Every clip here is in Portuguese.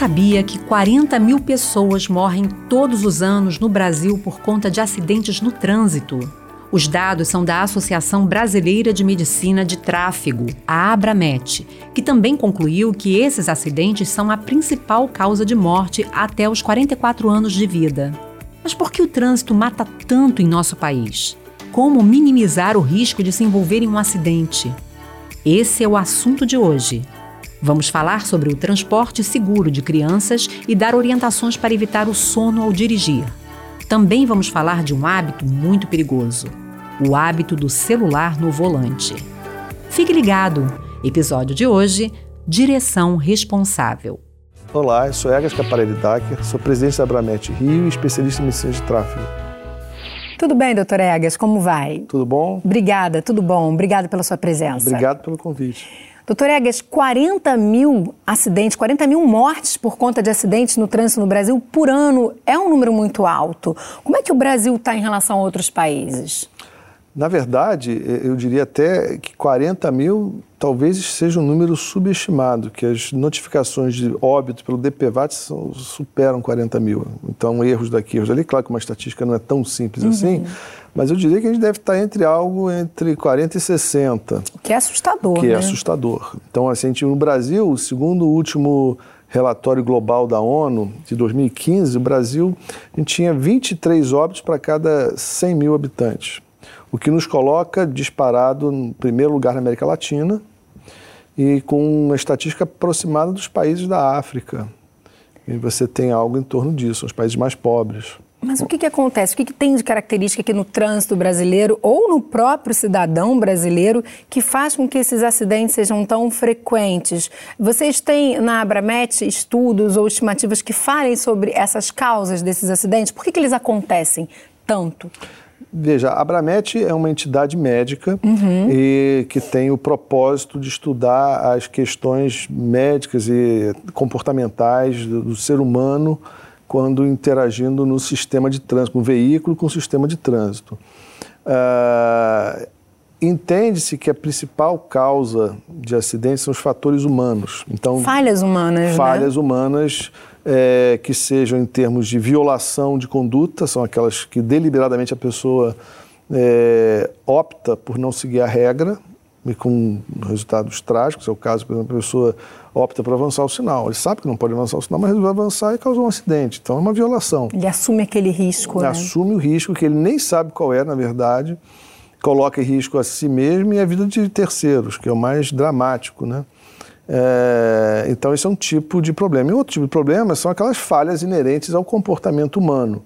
sabia que 40 mil pessoas morrem todos os anos no Brasil por conta de acidentes no trânsito? Os dados são da Associação Brasileira de Medicina de Tráfego, a Abramet, que também concluiu que esses acidentes são a principal causa de morte até os 44 anos de vida. Mas por que o trânsito mata tanto em nosso país? Como minimizar o risco de se envolver em um acidente? Esse é o assunto de hoje. Vamos falar sobre o transporte seguro de crianças e dar orientações para evitar o sono ao dirigir. Também vamos falar de um hábito muito perigoso: o hábito do celular no volante. Fique ligado! Episódio de hoje: Direção Responsável. Olá, eu sou Egas Caparelli Dacker, sou presidente da Abramet Rio e especialista em medicina de tráfego. Tudo bem, doutor Egas, como vai? Tudo bom? Obrigada, tudo bom. Obrigada pela sua presença. Obrigado pelo convite. Doutor Egas, 40 mil acidentes, 40 mil mortes por conta de acidentes no trânsito no Brasil por ano é um número muito alto. Como é que o Brasil está em relação a outros países? Na verdade, eu diria até que 40 mil talvez seja um número subestimado, que as notificações de óbito pelo DPVAT são, superam 40 mil. Então, erros daqui, erros ali. Claro que uma estatística não é tão simples uhum. assim, mas eu diria que a gente deve estar entre algo entre 40 e 60. O que é assustador, Que é né? é assustador. Então, assim, a gente, no Brasil, segundo o último relatório global da ONU de 2015, o Brasil a gente tinha 23 óbitos para cada 100 mil habitantes o que nos coloca disparado no primeiro lugar na América Latina e com uma estatística aproximada dos países da África. E você tem algo em torno disso, os países mais pobres. Mas o que, que acontece? O que, que tem de característica aqui no trânsito brasileiro ou no próprio cidadão brasileiro que faz com que esses acidentes sejam tão frequentes? Vocês têm na Abramet estudos ou estimativas que falem sobre essas causas desses acidentes? Por que, que eles acontecem tanto? Veja, a Abramet é uma entidade médica uhum. e que tem o propósito de estudar as questões médicas e comportamentais do, do ser humano quando interagindo no sistema de trânsito, com o veículo com o sistema de trânsito. Uh, Entende-se que a principal causa de acidentes são os fatores humanos. Então, falhas humanas. Falhas né? humanas é, que sejam em termos de violação de conduta, são aquelas que deliberadamente a pessoa é, opta por não seguir a regra, e com resultados trágicos. É o caso, por exemplo, a pessoa opta por avançar o sinal. Ele sabe que não pode avançar o sinal, mas resolve avançar e causou um acidente. Então é uma violação. Ele assume aquele risco. Ele né? assume o risco que ele nem sabe qual é, na verdade, coloca em risco a si mesmo e a vida de terceiros, que é o mais dramático, né? É, então, esse é um tipo de problema. E outro tipo de problema são aquelas falhas inerentes ao comportamento humano,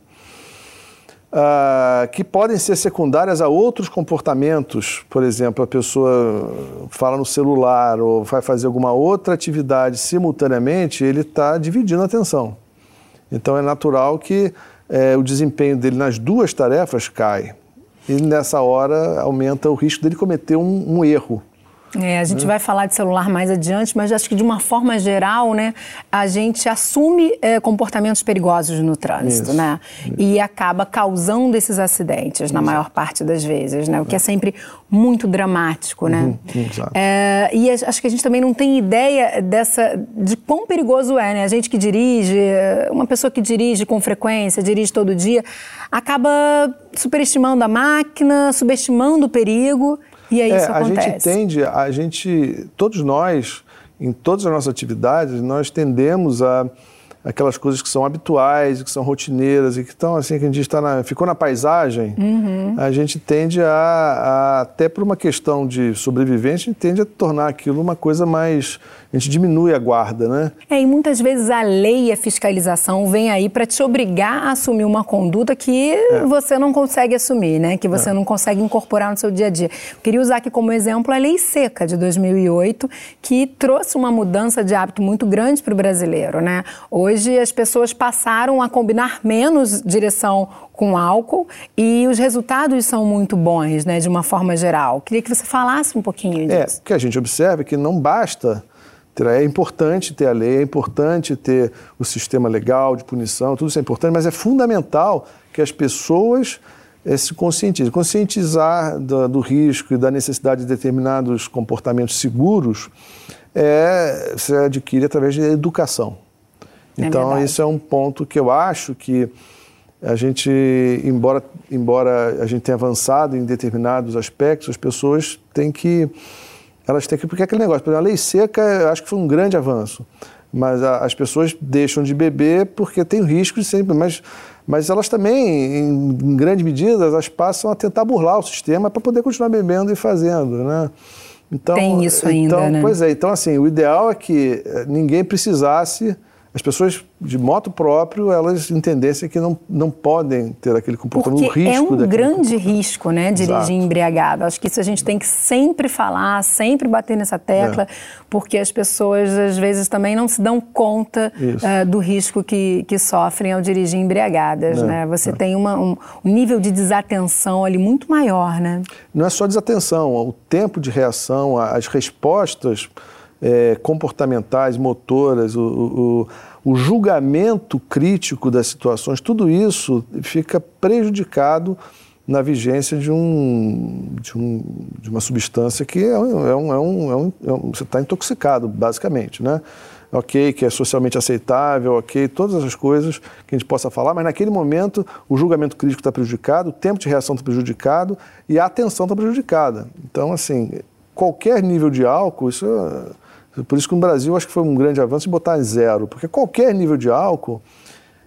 ah, que podem ser secundárias a outros comportamentos. Por exemplo, a pessoa fala no celular ou vai fazer alguma outra atividade simultaneamente, ele está dividindo a atenção. Então, é natural que é, o desempenho dele nas duas tarefas cai. E nessa hora aumenta o risco dele cometer um, um erro. É, a gente né? vai falar de celular mais adiante, mas acho que de uma forma geral, né, a gente assume é, comportamentos perigosos no trânsito, isso, né? Isso. E acaba causando esses acidentes na maior parte das vezes, né? O que é, é sempre muito dramático, né? Uhum, é, e acho que a gente também não tem ideia dessa de quão perigoso é, né? A gente que dirige, uma pessoa que dirige com frequência, dirige todo dia, acaba superestimando a máquina, subestimando o perigo e aí é, isso acontece. A gente tende, a gente, todos nós, em todas as nossas atividades, nós tendemos a aquelas coisas que são habituais, que são rotineiras e que estão assim, que a gente está na, ficou na paisagem, uhum. a gente tende a, a, até por uma questão de sobrevivência, a gente tende a tornar aquilo uma coisa mais, a gente diminui a guarda, né? É, e muitas vezes a lei e a fiscalização vem aí para te obrigar a assumir uma conduta que é. você não consegue assumir, né? Que você é. não consegue incorporar no seu dia a dia. Eu queria usar aqui como exemplo a Lei Seca de 2008, que trouxe uma mudança de hábito muito grande para o brasileiro, né? Hoje Hoje as pessoas passaram a combinar menos direção com álcool e os resultados são muito bons, né, de uma forma geral. Queria que você falasse um pouquinho é, disso. É, o que a gente observa é que não basta ter, é importante ter a lei, é importante ter o sistema legal de punição, tudo isso é importante, mas é fundamental que as pessoas é, se conscientizem. Conscientizar do, do risco e da necessidade de determinados comportamentos seguros é, se adquire através de educação. É então, é isso é um ponto que eu acho que a gente, embora, embora a gente tenha avançado em determinados aspectos, as pessoas têm que. Elas têm que. Porque é aquele negócio, por exemplo, a lei seca, eu acho que foi um grande avanço. Mas a, as pessoas deixam de beber porque tem o risco de sempre. Mas, mas elas também, em, em grande medida, elas passam a tentar burlar o sistema para poder continuar bebendo e fazendo, né? Então, tem isso ainda, então, né? Pois é, então assim, o ideal é que eh, ninguém precisasse as pessoas de moto próprio, elas entendessem que não, não podem ter aquele comportamento, Porque risco. é um grande risco, né, dirigir Exato. embriagado. Acho que isso a gente tem que sempre falar, sempre bater nessa tecla, é. porque as pessoas, às vezes, também não se dão conta uh, do risco que, que sofrem ao dirigir embriagadas, é. né? Você é. tem uma, um, um nível de desatenção ali muito maior, né? Não é só desatenção, o tempo de reação, as respostas é, comportamentais, motoras, o, o, o, julgamento crítico das situações, tudo isso fica prejudicado na vigência de, um, de, um, de uma substância que é um, é um, é um, é um você está intoxicado, basicamente, né? ok, que é socialmente aceitável, ok, todas essas coisas que a gente possa falar, mas naquele momento o julgamento crítico está prejudicado, o tempo de reação está prejudicado e a atenção está prejudicada. Então, assim, qualquer nível de álcool, isso por isso que no Brasil acho que foi um grande avanço botar zero, porque qualquer nível de álcool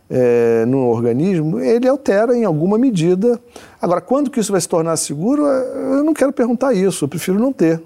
é, no organismo, ele altera em alguma medida. Agora, quando que isso vai se tornar seguro, eu não quero perguntar isso, eu prefiro não ter.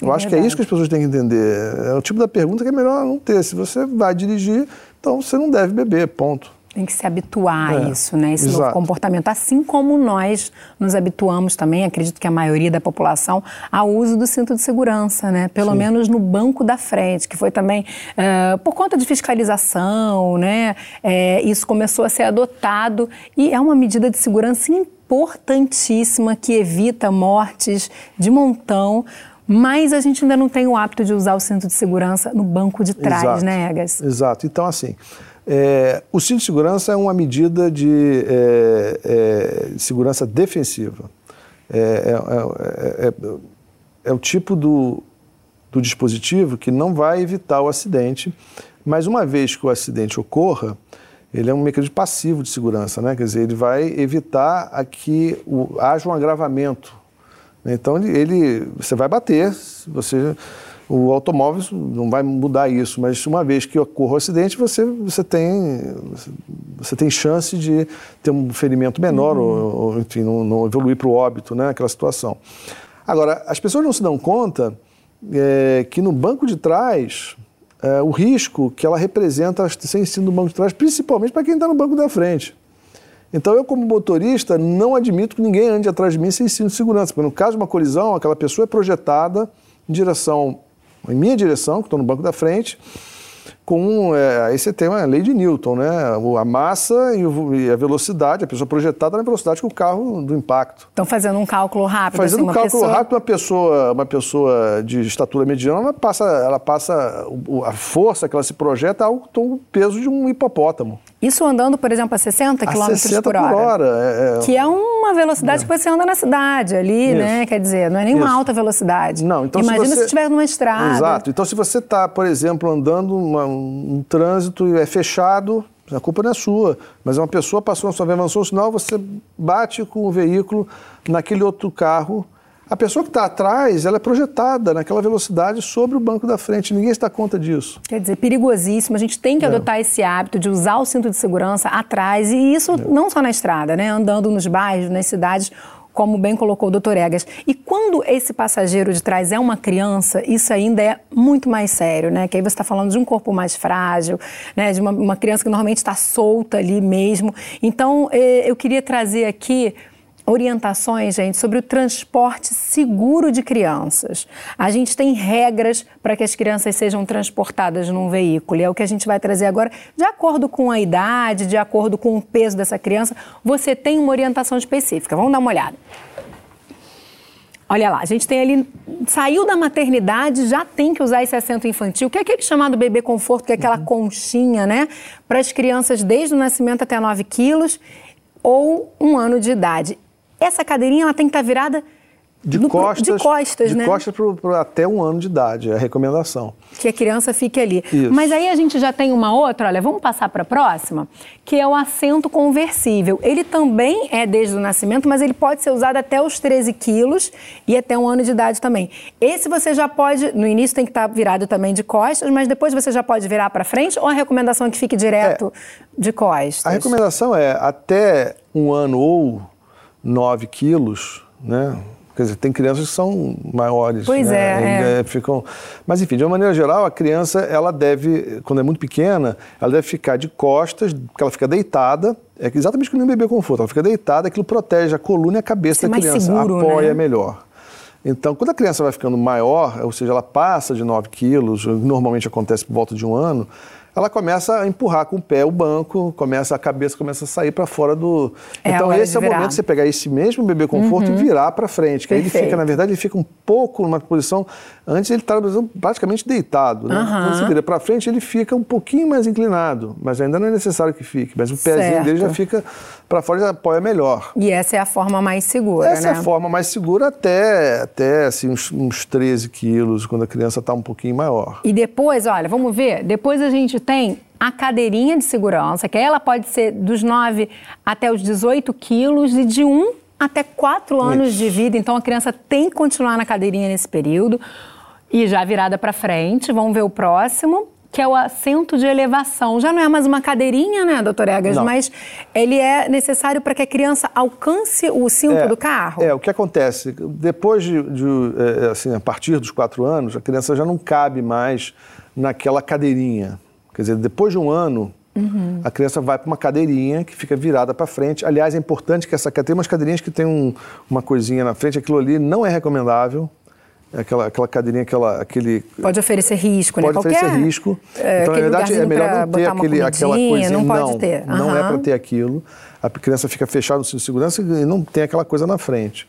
Eu é acho verdade. que é isso que as pessoas têm que entender. É o tipo da pergunta que é melhor não ter. Se você vai dirigir, então você não deve beber, ponto. Tem que se habituar é, a isso, né? Esse exato. novo comportamento. Assim como nós nos habituamos também, acredito que a maioria da população, ao uso do cinto de segurança, né? Pelo Sim. menos no banco da frente, que foi também uh, por conta de fiscalização, né? É, isso começou a ser adotado e é uma medida de segurança importantíssima que evita mortes de montão mas a gente ainda não tem o hábito de usar o cinto de segurança no banco de trás, Exato. né, Egas? Exato. Então, assim, é, o cinto de segurança é uma medida de é, é, segurança defensiva. É, é, é, é, o tipo do, do dispositivo que não vai evitar o acidente, mas uma vez que o acidente ocorra, ele é um mecanismo passivo de segurança, né? Quer dizer, ele vai evitar que o, haja um agravamento. Então, ele, ele, você vai bater, você o automóvel não vai mudar isso, mas uma vez que ocorra o acidente, você, você, tem, você tem chance de ter um ferimento menor uhum. ou, ou, enfim, não, não evoluir para o óbito, né, aquela situação. Agora, as pessoas não se dão conta é, que no banco de trás, é, o risco que ela representa sem ser no banco de trás, principalmente para quem está no banco da frente. Então, eu, como motorista, não admito que ninguém ande atrás de mim sem cinto de segurança, porque no caso de uma colisão, aquela pessoa é projetada em direção em minha direção, que estou no banco da frente, com é, aí você tem uma lei de Newton, né? A massa e, o, e, a velocidade, a pessoa projetada na velocidade que o carro do impacto. Estão fazendo um cálculo rápido. Fazendo assim, um cálculo pessoa... rápido, uma pessoa, uma pessoa de estatura mediana, ela passa, ela passa a força que ela se projeta ao peso de um hipopótamo. Isso andando, por exemplo, a 60 km por hora. Por hora é, é... Que é uma velocidade é. que você anda na cidade ali, Isso. né? Quer dizer, não é nenhuma Isso. alta velocidade. Não, então Imagina se você estiver numa estrada. Exato. Então, se você está, por exemplo, andando uma, um trânsito e é fechado, a culpa não é sua. Mas uma pessoa passou na sua avançou o sinal, você bate com o veículo naquele outro carro a pessoa que está atrás, ela é projetada naquela velocidade sobre o banco da frente. Ninguém está conta disso. Quer dizer, perigosíssimo. A gente tem que é. adotar esse hábito de usar o cinto de segurança atrás. E isso é. não só na estrada, né? Andando nos bairros, nas cidades, como bem colocou o doutor Egas. E quando esse passageiro de trás é uma criança, isso ainda é muito mais sério, né? Que aí você está falando de um corpo mais frágil, né? De uma, uma criança que normalmente está solta ali mesmo. Então, eh, eu queria trazer aqui orientações, gente, sobre o transporte seguro de crianças. A gente tem regras para que as crianças sejam transportadas num veículo. E é o que a gente vai trazer agora, de acordo com a idade, de acordo com o peso dessa criança, você tem uma orientação específica. Vamos dar uma olhada. Olha lá, a gente tem ali, saiu da maternidade, já tem que usar esse assento infantil, que é aquele chamado bebê conforto, que é aquela uhum. conchinha, né? Para as crianças desde o nascimento até 9 quilos ou um ano de idade essa cadeirinha ela tem que estar virada De No- costas, de costas, de né? costas pro- pro até um ano de idade, é a recomendação. que a criança fique ali. Isso. Mas aí a gente já tem uma outra, olha, vamos passar para a próxima, que é o assento conversível. Ele também é desde o nascimento, mas ele pode ser usado até os 13 quilos e até um ano de idade também. Esse você já pode, no início tem que estar virado também de costas, mas depois você já pode virar para frente ou a recomendação é que fique direto de costas? A recomendação é até um ano ou 9 quilos, né? Quer dizer, tem crianças que são maiores. Pois né? é, é. Ficam... Mas, enfim, de uma maneira geral, a criança, ela deve, quando é muito pequena, ela deve ficar de costas, porque ela fica deitada. É exatamente como um bebê conforto. Ela fica deitada, aquilo protege a coluna e a cabeça Ser da criança. seguro, apoia né? melhor. Então, quando a criança vai ficando maior, ou seja, ela passa de 9 quilos, normalmente acontece por volta de um ano, ela começa a empurrar com o pé o banco, começa a cabeça começa a sair para fora do. É então esse é o momento de você pegar esse mesmo bebê conforto e virar para frente, que aí ele fica, na verdade, ele fica um pouco numa posição antes ele estava praticamente deitado, né? Aham. Quando você vira para frente ele fica um pouquinho mais inclinado, mas ainda não é necessário que fique, mas o pezinho Certo. dele já fica para fora e já apoia melhor. E essa é a forma mais segura, Essa né? é a forma mais segura até, até assim, uns, uns 13 quilos, quando a criança está um pouquinho maior. E depois, olha, vamos ver, depois a gente tem a cadeirinha de segurança, que ela pode ser dos 9 até os 18 quilos e de 1 até 4 anos Isso. de vida. Então a criança tem que continuar na cadeirinha nesse período. E já virada para frente, vamos ver o próximo, que é o assento de elevação. Já não é mais uma cadeirinha, né, doutor Egas? Não. Mas ele é necessário para que a criança alcance o cinto do carro. É, o que acontece, depois de, de, é, assim, a partir dos quatro anos, a criança já não cabe mais naquela cadeirinha. Quer dizer, depois de um ano, Uhum. a criança vai para uma cadeirinha que fica virada para frente. Aliás, é importante que essa tem umas cadeirinhas que tem um- uma coisinha na frente, aquilo ali não é recomendável. É Aquela, aquela cadeirinha, aquela, aquele. Pode oferecer risco, Pode né? oferecer Qualquer, risco. é, então, na verdade, é melhor não ter aquele, aquela coisinha. Não pode ter. Não é para ter aquilo. A criança fica fechada no cinto de segurança e não tem aquela coisa na frente.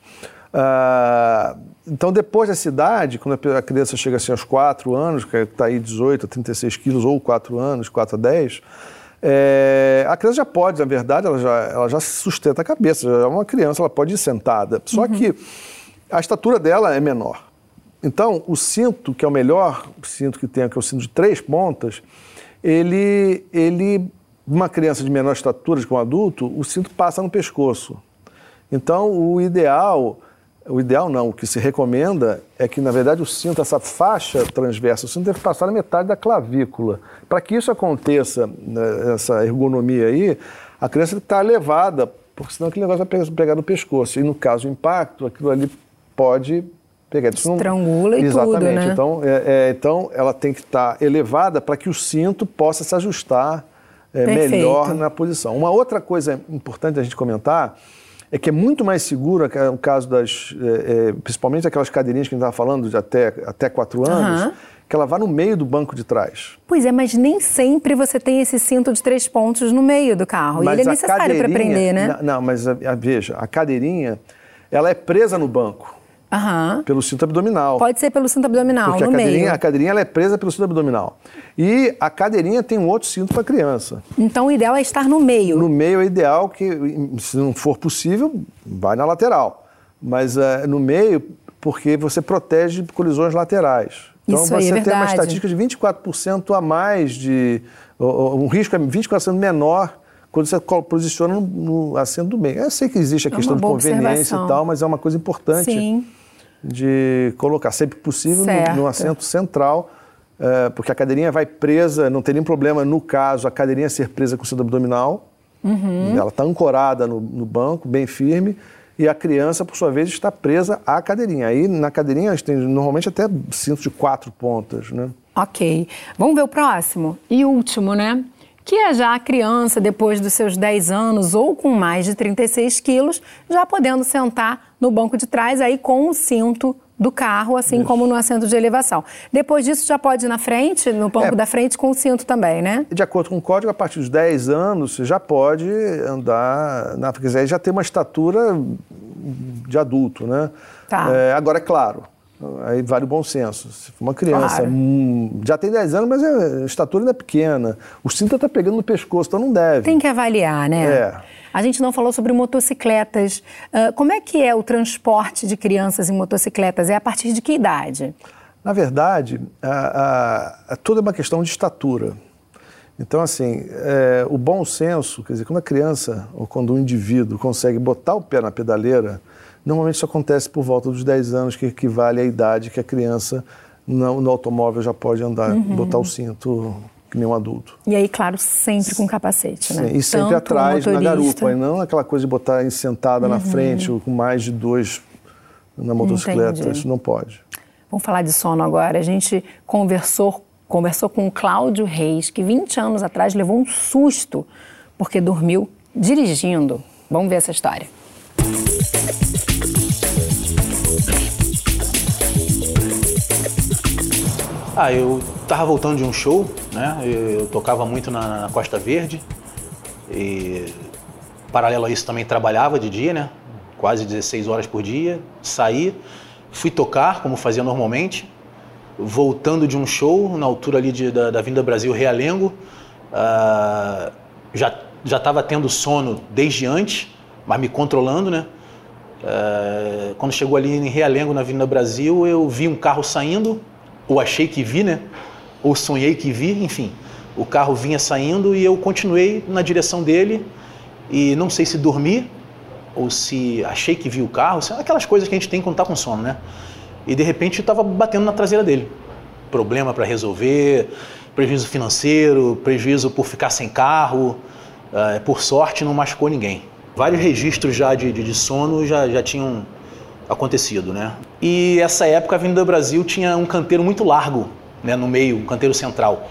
Ah, então, depois dessa idade, quando a criança chega assim aos 4 anos, que está aí 18 a 36 quilos, ou 4 anos, 4 a 10, é, a criança já pode, na verdade, ela já, ela já sustenta a cabeça, já é uma criança, ela pode ir sentada. Só que a estatura dela é menor. Então, o cinto, que é o melhor cinto que tem, que é o cinto de três pontas, ele, ele uma criança de menor estatura, com um adulto, o cinto passa no pescoço. Então, o ideal, o ideal não, o que se recomenda é que, na verdade, o cinto, essa faixa transversa, o cinto deve passar na metade da clavícula. Para que isso aconteça, né, essa ergonomia aí, a criança estar elevada, porque senão aquele negócio vai pegar- no pescoço. E no caso do impacto, aquilo ali pode pegar. Isso não- Estrangula e tudo, Exatamente. né? Então, é- é, então, ela tem que estar elevada para que o cinto possa se ajustar é, melhor na posição. Uma outra coisa importante a gente comentar é que é muito mais seguro, que é o caso das, é, é, principalmente aquelas cadeirinhas que a gente estava falando de até, até quatro anos, Aham. que ela vá no meio do banco de trás. Pois é, mas nem sempre você tem esse cinto de três pontos no meio do carro. e Mas ele é necessário para prender, né? Não, não, mas a- a- veja, a cadeirinha, ela é presa no banco, Aham. pelo cinto abdominal. Pode ser pelo cinto abdominal, Porque a no cadeirinha, meio. a cadeirinha ela é presa pelo cinto abdominal. E a cadeirinha tem um outro cinto para criança. Então o ideal é estar no meio. No meio é ideal que, se não for possível, vai na lateral. Mas eh, no meio, porque você protege colisões laterais. Então Isso você é tem uma estatística de 24% a mais de. Um risco é 24% menor quando você posiciona no, no assento do meio. Eu sei que existe a É questão de conveniência e tal, mas é uma coisa importante Sim. De colocar sempre possível Certo. no, no assento central, eh, porque a cadeirinha vai presa, não tem nenhum problema no caso a cadeirinha ser presa com o cinto abdominal. Uhum. Ela está ancorada no, no banco, bem firme, e a criança, por sua vez, está presa à cadeirinha. Aí na cadeirinha a gente tem normalmente até cinto de quatro pontas, né? Ok. Vamos ver o próximo? E último, né? Que é já a criança, depois dos seus 10 anos ou com mais de 36 quilos, já podendo sentar no banco de trás aí com o cinto do carro, assim como no assento de elevação. Depois disso, já pode ir na frente, no banco É. da frente, com o cinto também, né? De acordo com o código, a partir dos 10 anos, você já pode andar, na, quer dizer, já tem uma estatura de adulto, né? Tá. É, agora, é claro, aí vale o bom senso. Se for uma criança, Claro. hum, já tem 10 anos, mas a estatura ainda é pequena. O cinto está pegando no pescoço, então não deve. Tem que avaliar, né? É. A gente não falou sobre motocicletas. Uh, como é que é o transporte de crianças em motocicletas? É a partir de que idade? Na verdade, a, a, a tudo é uma questão de estatura. Então, assim, é, o bom senso, quer dizer, quando a criança ou quando um indivíduo consegue botar o pé na pedaleira, normalmente isso acontece por volta dos 10 anos, que equivale à idade que a criança no, no automóvel já pode andar, uhum. botar o cinto que nem um adulto. E aí, claro, sempre com capacete, né? Sim, e sempre Tanto atrás na garupa, e não aquela coisa de botar sentada uhum. na frente com mais de dois na motocicleta, Entendi. isso não pode. Vamos falar de sono agora. A gente conversou, conversou com o Cláudio Reis, que 20 anos atrás levou um susto porque dormiu dirigindo. Vamos ver essa história. Ah, eu tava voltando de um show, né? Eu, tocava muito na, na, Costa Verde e paralelo a isso também trabalhava de dia, né? Quase 16 horas por dia. Saí, fui tocar como fazia normalmente, voltando de um show na altura ali de, da, da Vinda Brasil Realengo, uh, já já estava tendo sono desde antes, mas me controlando, né? Uh, quando chegou ali em Realengo na Vinda Brasil, eu vi um carro saindo ou achei que vi, né? Ou sonhei que vi, enfim. O carro vinha saindo e eu continuei na direção dele e não sei se dormi ou se achei que vi o carro, aquelas coisas que a gente tem quando está com sono, né? E de repente estava batendo na traseira dele. Problema para resolver, prejuízo financeiro, prejuízo por ficar sem carro. Uh, por sorte não machucou ninguém. Vários registros já de, de, de sono já, já tinham acontecido, né? E essa época a Avenida Brasil tinha um canteiro muito largo, né, no meio, um canteiro central.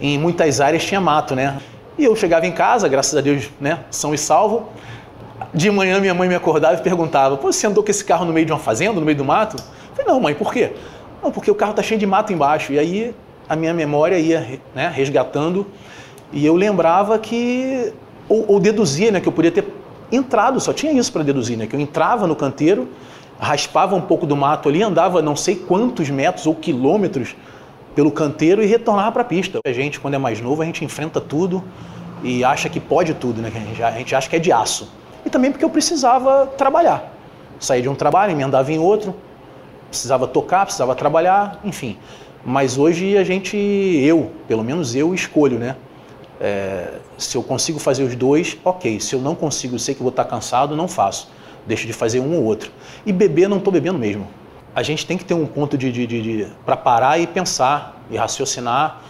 Em muitas áreas tinha mato, né? E eu chegava em casa, graças a Deus, né, são e salvo. De manhã minha mãe me acordava e perguntava: Pô, você andou com esse carro no meio de uma fazenda, no meio do mato? Eu falei: Não, mãe, por quê? Não, porque o carro tá cheio de mato embaixo. E aí a minha memória ia né, resgatando e eu lembrava que ou, ou deduzia, né, que eu podia ter entrado, só tinha isso para deduzir, né, que eu entrava no canteiro raspava um pouco do mato ali, andava não sei quantos metros ou quilômetros pelo canteiro e retornava para a pista. A gente, quando é mais novo, a gente enfrenta tudo e acha que pode tudo, né? A gente acha que é de aço. E também porque eu precisava trabalhar. Sair de um trabalho, emendava em outro, precisava tocar, precisava trabalhar, enfim. Mas hoje a gente, eu, pelo menos eu, escolho, né? É, se eu consigo fazer os dois, ok. Se eu não consigo, sei que vou estar cansado, não faço deixo de fazer um ou outro. E beber, não estou bebendo mesmo. A gente tem que ter um ponto de, de, de, de para parar e pensar e raciocinar,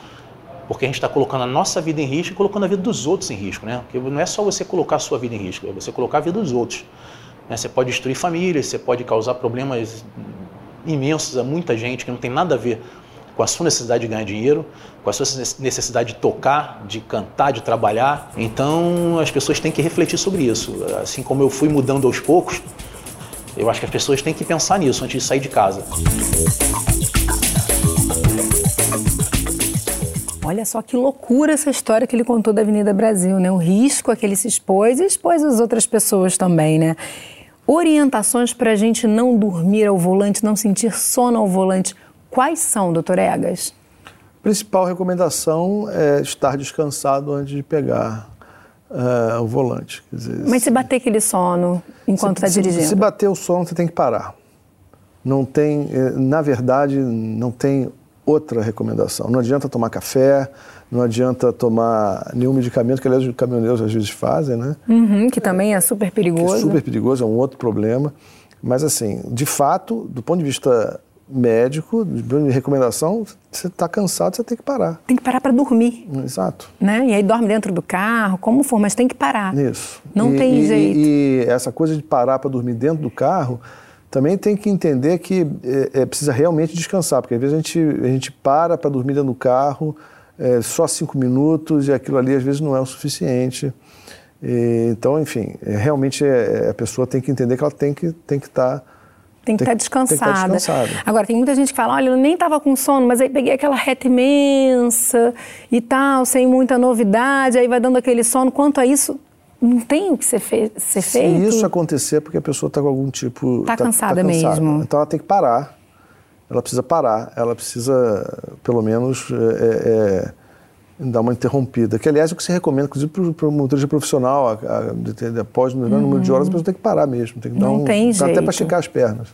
porque a gente está colocando a nossa vida em risco e colocando a vida dos outros em risco, né? Porque não é só você colocar a sua vida em risco, é você colocar a vida dos outros. Né? Você pode destruir famílias, você pode causar problemas imensos a muita gente que não tem nada a ver com a sua necessidade de ganhar dinheiro, com a sua necessidade de tocar, de cantar, de trabalhar. Então as pessoas têm que refletir sobre isso. Assim como eu fui mudando aos poucos, eu acho que as pessoas têm que pensar nisso antes de sair de casa. Olha só que loucura essa história que ele contou da Avenida Brasil, né? O risco a que ele se expôs e expôs as outras pessoas também, né? Orientações para a gente não dormir ao volante, não sentir sono ao volante. Quais são, doutor Egas? Principal recomendação é estar descansado antes de pegar uh, o volante. Dizer, Mas se bater aquele sono enquanto está dirigindo? Se bater o sono, você tem que parar. Não tem, eh, na verdade, não tem outra recomendação. Não adianta tomar café, não adianta tomar nenhum medicamento, que aliás os caminhoneiros às vezes fazem, né? Uhum, que também é super perigoso. é super perigoso, é um outro problema. Mas assim, de fato, do ponto de vista médico, de recomendação, você está cansado, você tem que parar. Tem que parar para dormir. Exato. Né? E aí dorme dentro do carro, como for, mas tem que parar. Isso. Não e, tem e, jeito. E, essa coisa de parar para dormir dentro do carro, também tem que entender que é, é, precisa realmente descansar, porque às vezes a gente, a gente para para dormir dentro do carro, é, só cinco minutos, e aquilo ali às vezes não é o suficiente. Então, enfim, é, realmente é, a pessoa tem que entender que ela tem que estar. Tem que tá tem que, estar descansada. Que estar descansada. Agora, tem muita gente que fala, olha, eu nem estava com sono, mas aí peguei aquela reta imensa e tal, sem muita novidade, aí vai dando aquele sono. Quanto a isso, não tem o que ser, fe ser Se feito? Se isso acontecer, é porque a pessoa está com algum tipo... Está tá, cansada, tá cansada mesmo. Então ela tem que parar. Ela precisa parar. Ela precisa, pelo menos, é, é, dar uma interrompida. Que, aliás, é o que se recomenda, inclusive, para o motorista profissional, a, a, após o número de horas, a pessoa tem que parar mesmo. Tem que Não dar um, tem jeito. Até para esticar as pernas.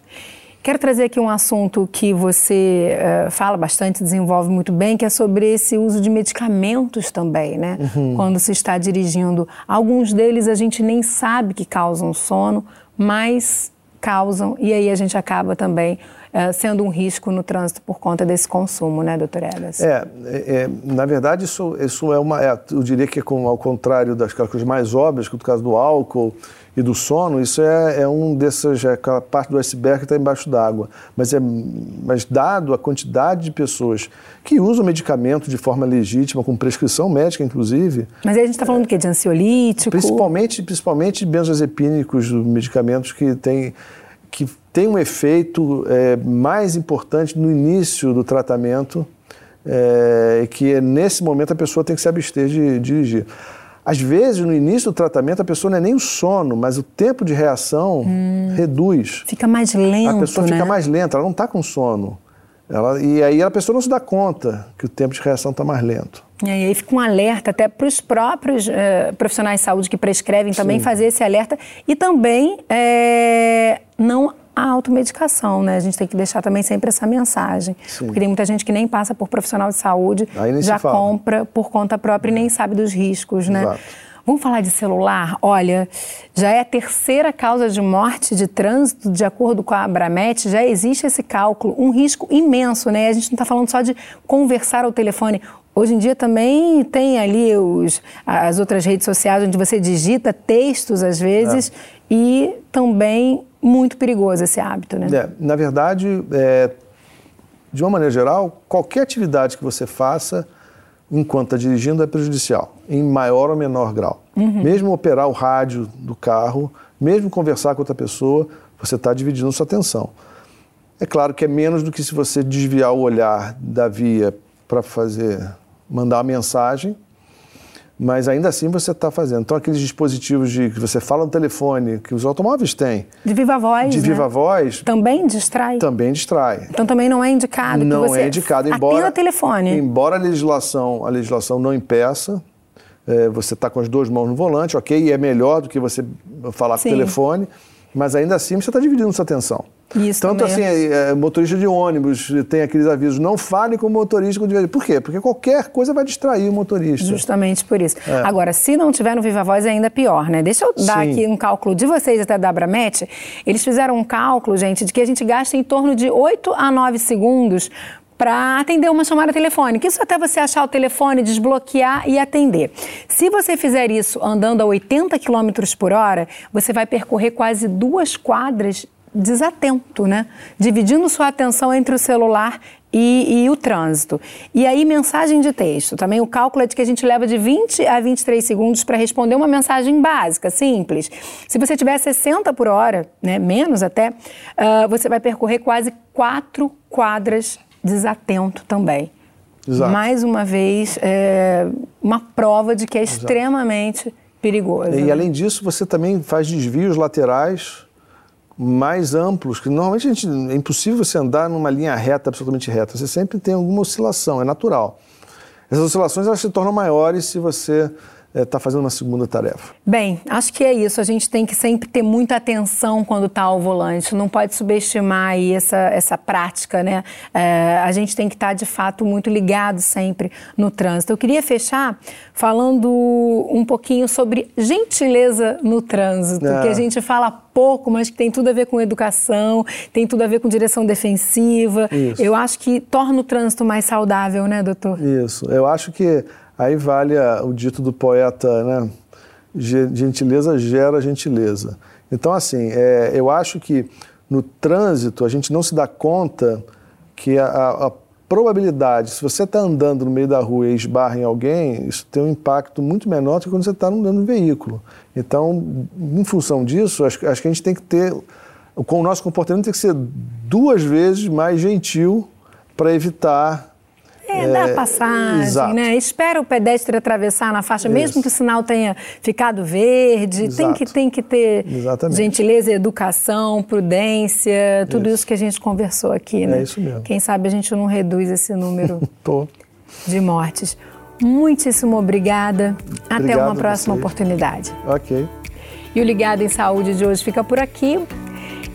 Quero trazer aqui um assunto que você uh, fala bastante, desenvolve muito bem, que é sobre esse uso de medicamentos também, né? Uhum. Quando se está dirigindo. Alguns deles a gente nem sabe que causam sono, mas causam, e aí a gente acaba também uh, sendo um risco no trânsito por conta desse consumo, né, doutor Edas? É, é, é, na verdade, isso, isso é uma. É, eu diria que, é com, ao contrário das coisas mais óbvias, que é o caso do álcool e do sono, isso é, é um desses, é aquela parte do iceberg que está embaixo d'água. Mas, é, mas dado a quantidade de pessoas que usam medicamento de forma legítima, com prescrição médica, inclusive. Mas aí a gente está falando do quê? De ansiolítico? Principalmente, principalmente benzodiazepínicos, medicamentos que têm que tem um efeito é, mais importante no início do tratamento, é, que é, nesse momento a pessoa tem que se abster de, de dirigir. Às vezes, no início do tratamento, a pessoa não é nem o sono, mas o tempo de reação hum. reduz. Fica mais lento. A pessoa né? fica mais lenta, ela não está com sono. Ela, e aí a pessoa não se dá conta que o tempo de reação está mais lento. E aí fica um alerta até para os próprios uh, profissionais de saúde que prescrevem também Sim. fazer esse alerta e também é, não a automedicação, né? A gente tem que deixar também sempre essa mensagem. Sim. Porque tem muita gente que nem passa por profissional de saúde, já compra por conta própria e nem sabe dos riscos, né? Exato. Vamos falar de celular? Olha, já é a terceira causa de morte de trânsito, de acordo com a Abramet, já existe esse cálculo, um risco imenso, né? A gente não está falando só de conversar ao telefone. Hoje em dia também tem ali os, as outras redes sociais onde você digita textos às vezes é. e também muito perigoso esse hábito, né? É, na verdade, é, de uma maneira geral, qualquer atividade que você faça enquanto está dirigindo é prejudicial, em maior ou menor grau. Uhum. Mesmo operar o rádio do carro, mesmo conversar com outra pessoa, você está dividindo sua atenção. É claro que é menos do que se você desviar o olhar da via para fazer, mandar uma mensagem, mas ainda assim você está fazendo. Então, aqueles dispositivos de, que você fala no telefone, que os automóveis têm. De viva voz. De viva né? voz. Também distrai. Também distrai. Então, também não é indicado não é indicado, embora. Telefone. Embora a legislação, a legislação não impeça, é, você está com as duas mãos no volante, ok, e é melhor do que você falar Sim. com o telefone, mas ainda assim você está dividindo sua atenção. Isso Tanto assim, é, motorista de ônibus tem aqueles avisos, não fale com o motorista com Por quê? Porque qualquer coisa vai distrair o motorista. Justamente por isso. É. Agora, se não tiver no Viva Voz, é ainda pior, né? Deixa eu dar Sim. aqui um cálculo de vocês até da Abramet. Eles fizeram um cálculo, gente, de que a gente gasta em torno de 8 a 9 segundos para atender uma chamada telefônica. Isso até você achar o telefone, desbloquear e atender. Se você fizer isso andando a 80 km por hora, você vai percorrer quase duas quadras desatento, né? Dividindo sua atenção entre o celular e, e, o trânsito. E aí, mensagem de texto. Também o cálculo é de que a gente leva de 20 a 23 segundos para responder uma mensagem básica, simples. Se você tiver 60 por hora, né, menos até, uh, você vai percorrer quase quatro quadras desatento também. Exato. Mais uma vez, é, uma prova de que é Exato. extremamente perigoso. E além disso, você também faz desvios laterais mais amplos, que normalmente gente, é impossível você andar numa linha reta, absolutamente reta. Você sempre tem alguma oscilação, é natural. Essas oscilações elas se tornam maiores se você está é, fazendo uma segunda tarefa. Bem, acho que é isso. A gente tem que sempre ter muita atenção quando está ao volante. Não pode subestimar aí essa, essa prática, né? É, a gente tem que estar, tá, de fato, muito ligado sempre no trânsito. Eu queria fechar falando um pouquinho sobre gentileza no trânsito, é. que a gente fala pouco, mas que tem tudo a ver com educação, tem tudo a ver com direção defensiva. Isso. Eu acho que torna o trânsito mais saudável, né, doutor? Isso. Eu acho que Aí vale a, o dito do poeta, né? Gentileza gera gentileza. Então, assim, é, eu acho que no trânsito a gente não se dá conta que a, a, a probabilidade, se você está andando no meio da rua e esbarra em alguém, isso tem um impacto muito menor do que quando você está andando no veículo. Então, em função disso, acho, acho que a gente tem que ter, com o nosso comportamento tem que ser duas vezes mais gentil para evitar é, dá passagem, exato. né? Espera o pedestre atravessar na faixa, Isso. mesmo que o sinal tenha ficado verde. Tem que, tem que ter Exatamente. gentileza, educação, prudência, tudo isso. isso. que a gente conversou aqui, né? É isso mesmo. Quem sabe a gente não reduz esse número de mortes. Muitíssimo obrigada. Até Obrigado uma próxima vocês. oportunidade. Ok. E o Ligado em Saúde de hoje fica por aqui.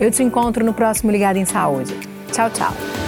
Eu te encontro no próximo Ligado em Saúde. Tchau, tchau.